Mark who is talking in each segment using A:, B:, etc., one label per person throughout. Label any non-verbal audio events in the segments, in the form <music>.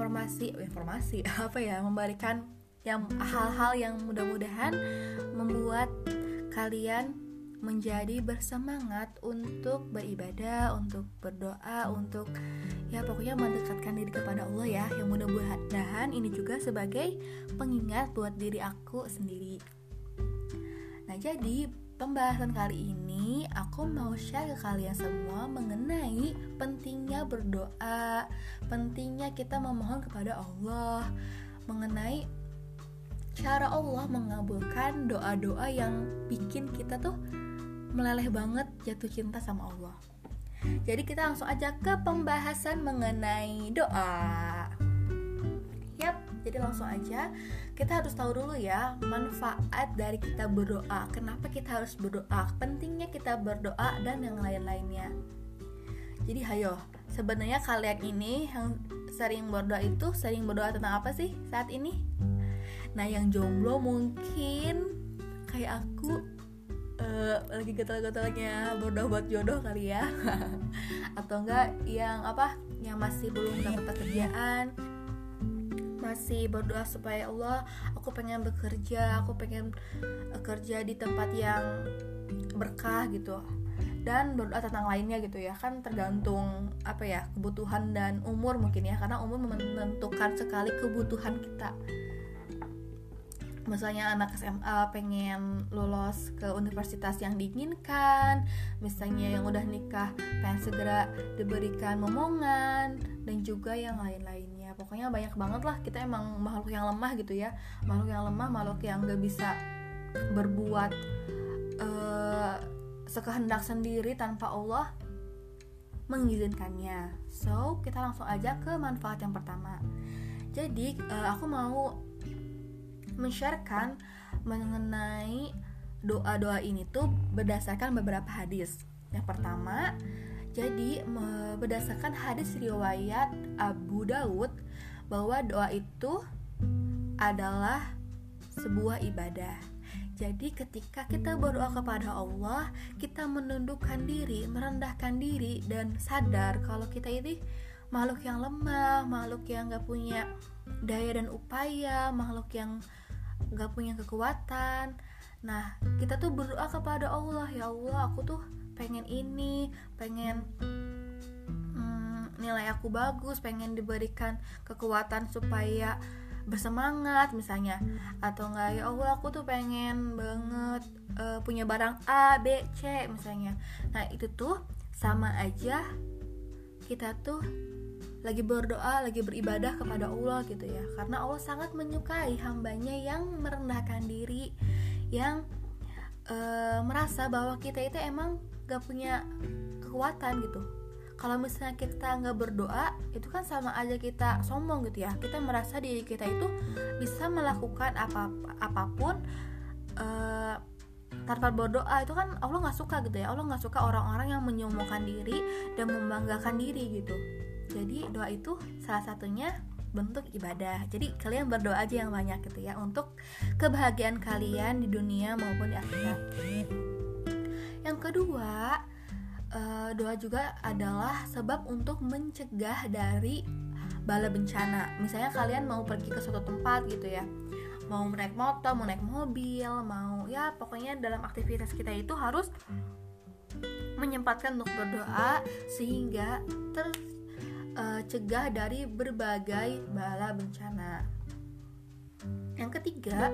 A: informasi informasi <laughs> apa ya memberikan yang hal-hal yang mudah-mudahan membuat kalian menjadi bersemangat untuk beribadah, untuk berdoa, untuk ya pokoknya mendekatkan diri kepada Allah ya. Yang mudah-mudahan ini juga sebagai pengingat buat diri aku sendiri. Nah, jadi pembahasan kali ini aku mau share ke kalian semua mengenai pentingnya berdoa, pentingnya kita memohon kepada Allah, mengenai cara Allah mengabulkan doa-doa yang bikin kita tuh meleleh banget jatuh cinta sama Allah. Jadi kita langsung aja ke pembahasan mengenai doa. Jadi langsung aja kita harus tahu dulu ya manfaat dari kita berdoa. Kenapa kita harus berdoa? Pentingnya kita berdoa dan yang lain-lainnya. Jadi hayo, sebenarnya kalian ini yang sering berdoa itu sering berdoa tentang apa sih saat ini? Nah, yang jomblo mungkin kayak aku uh, lagi gatal-gatalnya berdoa buat jodoh kali ya <laughs> atau enggak yang apa yang masih belum dapat pekerjaan masih berdoa supaya Allah aku pengen bekerja aku pengen uh, kerja di tempat yang berkah gitu. Dan berdoa tentang lainnya gitu ya. Kan tergantung apa ya kebutuhan dan umur mungkin ya. Karena umur menentukan sekali kebutuhan kita. Misalnya anak SMA pengen lulus ke universitas yang diinginkan. Misalnya yang udah nikah pengen segera diberikan momongan. Dan juga yang lain-lainnya pokoknya banyak banget lah kita emang makhluk yang lemah gitu ya. Makhluk yang lemah makhluk yang gak bisa berbuat uh, sekehendak sendiri tanpa Allah mengizinkannya. So kita langsung aja ke manfaat yang pertama. Jadi uh, aku mau men-sharekan mengenai doa-doa ini tuh berdasarkan beberapa hadis. Yang pertama jadi berdasarkan hadis riwayat Abu Daud bahwa doa itu adalah sebuah ibadah. Jadi ketika kita berdoa kepada Allah, kita menundukkan diri, merendahkan diri dan sadar kalau kita ini makhluk yang lemah, makhluk yang gak punya daya dan upaya, makhluk yang gak punya kekuatan. Nah, kita tuh berdoa kepada Allah, ya Allah, aku tuh pengen ini, pengen nilai aku bagus pengen diberikan kekuatan supaya bersemangat misalnya. Atau enggak ya Allah aku tuh pengen banget uh, punya barang A B C misalnya. Nah itu tuh sama aja kita tuh lagi berdoa lagi beribadah kepada Allah gitu ya. Karena Allah sangat menyukai hambanya yang merendahkan diri yang uh, merasa bahwa kita itu emang gak punya kekuatan gitu. Kalau misalnya kita nggak berdoa itu kan sama aja kita sombong gitu ya. Kita merasa diri kita itu bisa melakukan apa apa pun uh, tanpa berdoa. Itu kan Allah nggak suka gitu ya. Allah nggak suka orang-orang yang menyombongkan diri dan membanggakan diri gitu. Jadi doa itu salah satunya bentuk ibadah. Jadi kalian berdoa aja yang banyak gitu ya untuk kebahagiaan kalian di dunia maupun di akhirat yang kedua uh, doa juga adalah sebab untuk mencegah dari bala bencana. Misalnya kalian mau pergi ke suatu tempat gitu ya, mau naik motor, mau naik mobil, mau ya pokoknya dalam aktivitas kita itu harus menyempatkan untuk berdoa sehingga tercegah uh, dari berbagai bala bencana. Yang ketiga,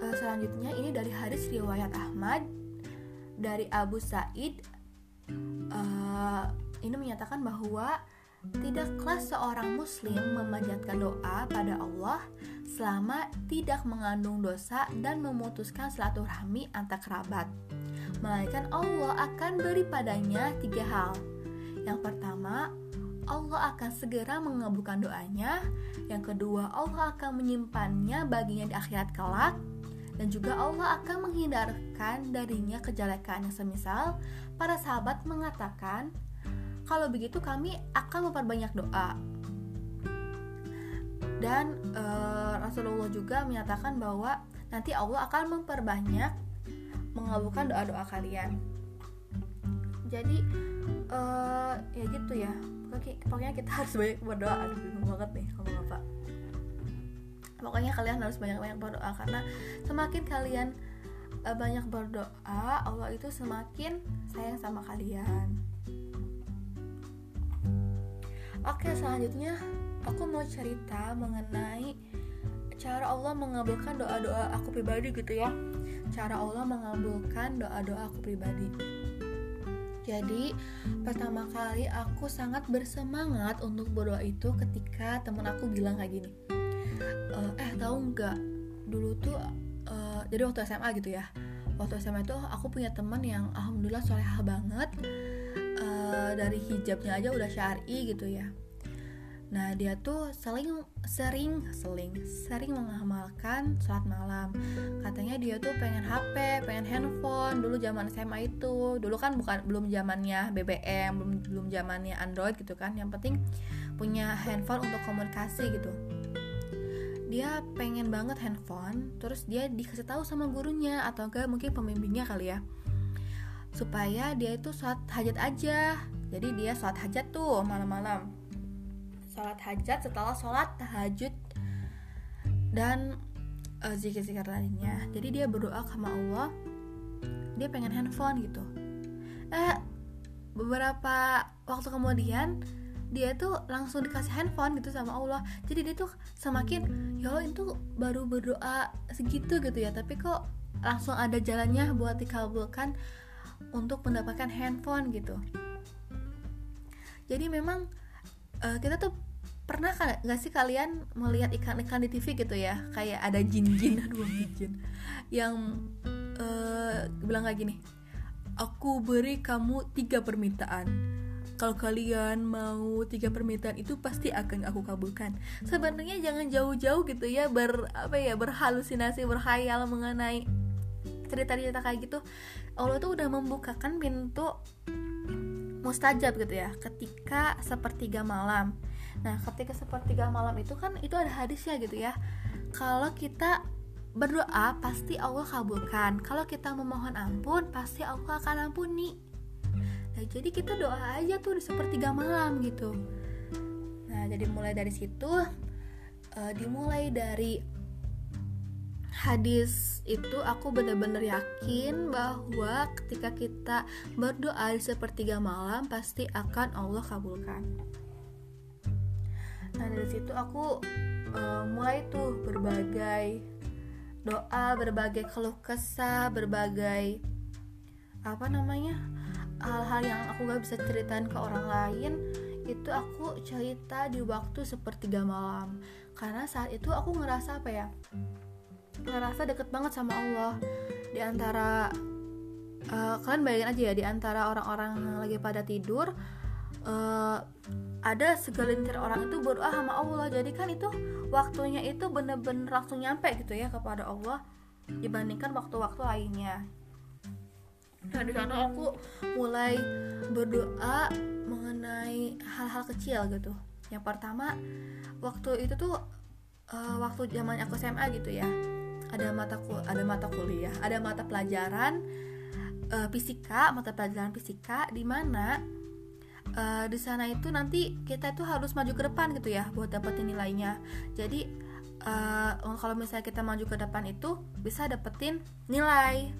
A: uh, selanjutnya ini dari hadis riwayat Ahmad dari Abu Said uh, ini menyatakan bahwa tidaklah seorang muslim memanjatkan doa pada Allah selama tidak mengandung dosa dan memutuskan silaturahmi antar kerabat. Melainkan Allah akan beri padanya tiga hal. Yang pertama, Allah akan segera mengabulkan doanya. Yang kedua, Allah akan menyimpannya baginya di akhirat kelak dan juga Allah akan menghindarkan darinya kejelekan yang semisal. Para sahabat mengatakan kalau begitu kami akan memperbanyak doa. Dan e, Rasulullah juga menyatakan bahwa nanti Allah akan memperbanyak mengabulkan doa-doa kalian. Jadi e, ya gitu ya. Pokoknya kita <laughs> harus banyak berdoa. Aduh bingung banget nih ngomong apa pokoknya kalian harus banyak-banyak berdoa karena semakin kalian uh, banyak berdoa Allah itu semakin sayang sama kalian. Oke selanjutnya aku mau cerita mengenai cara Allah mengabulkan doa-doa aku pribadi gitu ya. Cara Allah mengabulkan doa-doa aku pribadi. Jadi pertama kali aku sangat bersemangat untuk berdoa itu ketika temen aku bilang kayak gini tahu nggak dulu tuh uh, jadi waktu SMA gitu ya waktu SMA itu aku punya teman yang alhamdulillah solehah banget uh, dari hijabnya aja udah syari gitu ya Nah dia tuh sering sering sering sering mengamalkan sholat malam. Katanya dia tuh pengen HP, pengen handphone. Dulu zaman SMA itu, dulu kan bukan belum zamannya BBM, belum belum zamannya Android gitu kan. Yang penting punya handphone untuk komunikasi gitu. Dia pengen banget handphone, terus dia dikasih tahu sama gurunya atau enggak mungkin pembimbingnya kali ya. Supaya dia itu sholat hajat aja. Jadi dia sholat hajat tuh malam-malam. Sholat hajat setelah sholat tahajud dan uh, zikir-zikir lainnya. Jadi dia berdoa sama Allah dia pengen handphone gitu. Eh beberapa waktu kemudian dia tuh langsung dikasih handphone gitu sama Allah. Jadi dia tuh semakin ya Allah itu baru berdoa segitu gitu ya tapi kok langsung ada jalannya buat dikabulkan untuk mendapatkan handphone gitu. Jadi memang uh, kita tuh pernah kan nggak sih kalian melihat ikan-ikan di TV gitu ya? Kayak ada jin-jin <laughs> aduh jin yang uh, bilang kayak gini aku beri kamu tiga permintaan kalau kalian mau tiga permintaan itu pasti akan aku kabulkan. Sebenarnya jangan jauh-jauh gitu ya ber apa ya berhalusinasi berhayal mengenai cerita-cerita kayak gitu. Allah tuh udah membukakan pintu mustajab gitu ya ketika sepertiga malam. Nah ketika sepertiga malam itu kan itu ada hadisnya gitu ya. Kalau kita berdoa pasti Allah kabulkan. Kalau kita memohon ampun pasti Allah akan ampuni nah jadi kita doa aja tuh di sepertiga malam gitu nah jadi mulai dari situ uh, dimulai dari hadis itu aku benar-benar yakin bahwa ketika kita berdoa di sepertiga malam pasti akan Allah kabulkan. Nah dari situ aku uh, mulai tuh berbagai doa, berbagai keluh kesah, berbagai apa namanya hal-hal yang aku gak bisa ceritain ke orang lain itu aku cerita di waktu sepertiga malam. Karena saat itu aku ngerasa apa ya ngerasa deket banget sama Allah. Di antara uh, kalian bayangin aja ya di antara orang-orang yang lagi pada tidur uh, ada segelintir orang itu berdoa sama Allah. Jadi kan itu waktunya itu bener-bener langsung nyampe gitu ya kepada Allah dibandingkan waktu-waktu lainnya nah di sana aku mulai berdoa mengenai hal-hal kecil gitu. Yang pertama waktu itu tuh uh, waktu zaman aku SMA gitu ya. Ada mata ada mata kuliah ada mata pelajaran uh, fisika mata pelajaran fisika di mana uh, di sana itu nanti kita itu harus maju ke depan gitu ya buat dapetin nilainya. Jadi uh, kalau misalnya kita maju ke depan itu bisa dapetin nilai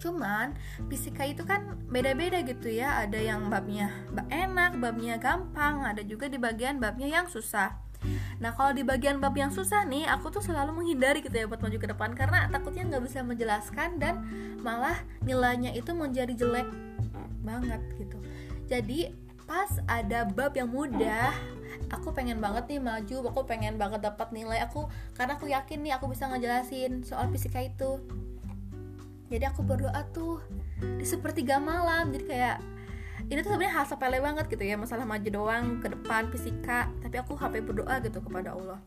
A: cuman fisika itu kan beda-beda gitu ya. Ada yang babnya enak babnya gampang. Ada juga di bagian babnya yang susah. Nah kalau di bagian bab yang susah nih, aku tuh selalu menghindari gitu ya buat maju ke depan. Karena takutnya nggak bisa menjelaskan dan malah nilainya itu menjadi jelek banget gitu. Jadi pas ada bab yang mudah, aku pengen banget nih maju, aku pengen banget dapat nilai. Aku karena aku yakin nih aku bisa ngejelasin soal fisika itu. Jadi aku berdoa tuh di sepertiga malam, jadi kayak ini tuh sebenarnya hal sepele banget gitu ya masalah maju doang ke depan fisika. Tapi aku HP berdoa gitu kepada Allah.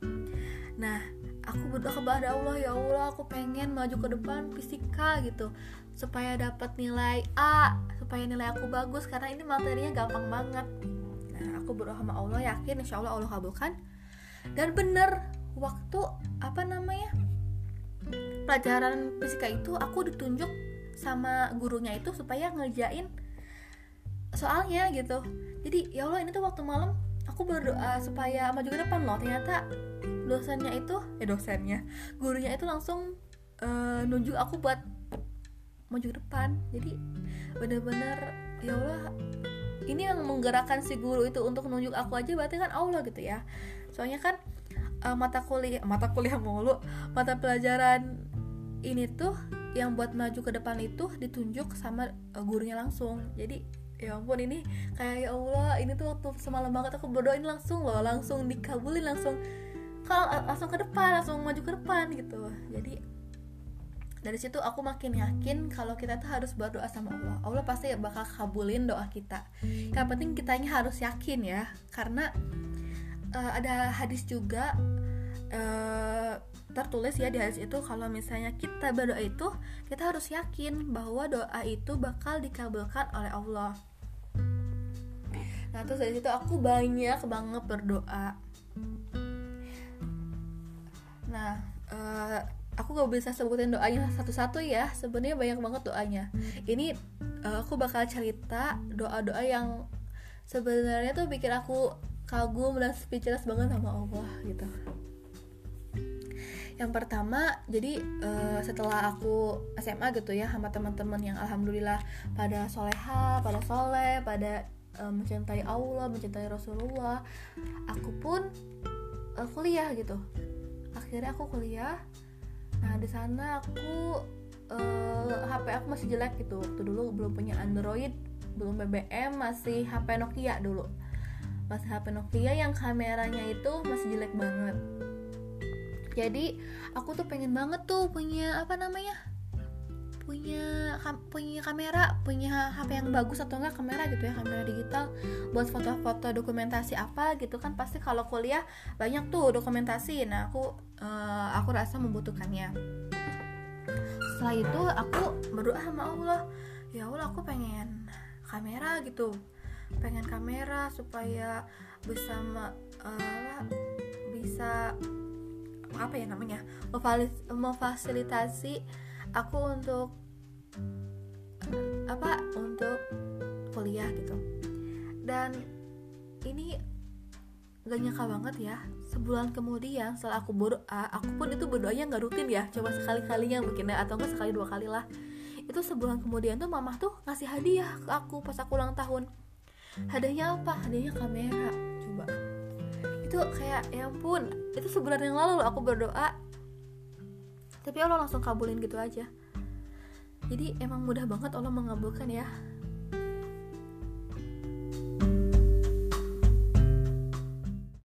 A: Nah aku berdoa kepada Allah ya Allah aku pengen maju ke depan fisika gitu. Supaya dapat nilai A supaya nilai aku bagus. Karena ini materinya gampang banget. Nah aku berdoa sama Allah yakin insya Allah Allah kabulkan. Dan bener waktu apa namanya pelajaran fisika itu aku ditunjuk sama gurunya itu supaya ngerjain soalnya gitu. Jadi ya Allah ini tuh waktu malam aku berdoa supaya maju ke depan loh. Ternyata dosennya itu ya dosennya gurunya itu langsung uh, nunjuk aku buat maju ke depan. Jadi bener-bener ya Allah ini yang menggerakkan si guru itu untuk nunjuk aku aja berarti kan Allah gitu ya. Soalnya kan uh, mata kuliah mata kuliah mulu mata pelajaran ini tuh yang buat maju ke depan itu ditunjuk sama uh, gurunya langsung. Jadi ya ampun ini kayak ya Allah ini tuh waktu semalam banget aku berdoain langsung loh langsung dikabulin langsung kalau langsung ke depan langsung maju ke depan gitu. Jadi dari situ aku makin yakin kalau kita tuh harus berdoa sama Allah. Allah pasti bakal kabulin doa kita. Yang penting kitanya harus yakin ya karena uh, ada hadis juga uh, tertulis ya di hadis itu kalau misalnya kita berdoa itu kita harus yakin bahwa doa itu bakal dikabulkan oleh Allah. Nah terus dari situ aku banyak banget berdoa. Nah uh, aku gak bisa sebutin doanya satu-satu ya sebenarnya banyak banget doanya. Ini uh, aku bakal cerita doa-doa yang sebenarnya tuh bikin aku kagum dan speechless banget sama Allah gitu. Yang pertama jadi uh, setelah aku SMA gitu ya sama teman-teman yang alhamdulillah pada soleha pada soleh pada uh, mencintai Allah mencintai Rasulullah aku pun uh, kuliah gitu. Akhirnya aku kuliah. Nah di sana aku uh, HP aku masih jelek gitu. Waktu dulu belum punya Android belum BBM masih HP Nokia dulu masih HP Nokia yang kameranya itu masih jelek banget. Jadi aku tuh pengen banget tuh punya apa namanya punya punya kamera punya HP yang bagus atau enggak kamera gitu ya kamera digital buat foto-foto dokumentasi apa gitu kan pasti kalau kuliah banyak tuh dokumentasi. Nah aku uh, aku rasa membutuhkannya. Setelah itu aku berdoa sama Allah ya Allah aku pengen kamera gitu pengen kamera supaya bisa uh, bisa apa ya namanya memfasilitasi aku untuk apa untuk kuliah gitu. Dan ini gak nyangka banget ya sebulan kemudian setelah aku berdoa aku pun itu berdoanya nggak rutin ya coba sekali kalinya mungkin ya atau enggak sekali dua kali lah. Itu sebulan kemudian tuh mama tuh ngasih hadiah ke aku pas aku ulang tahun hadiahnya apa? Hadiahnya kamera. Coba. Itu kayak ya ampun. Itu sebulan yang lalu aku berdoa. Tapi Allah langsung kabulin gitu aja. Jadi emang mudah banget Allah mengabulkan ya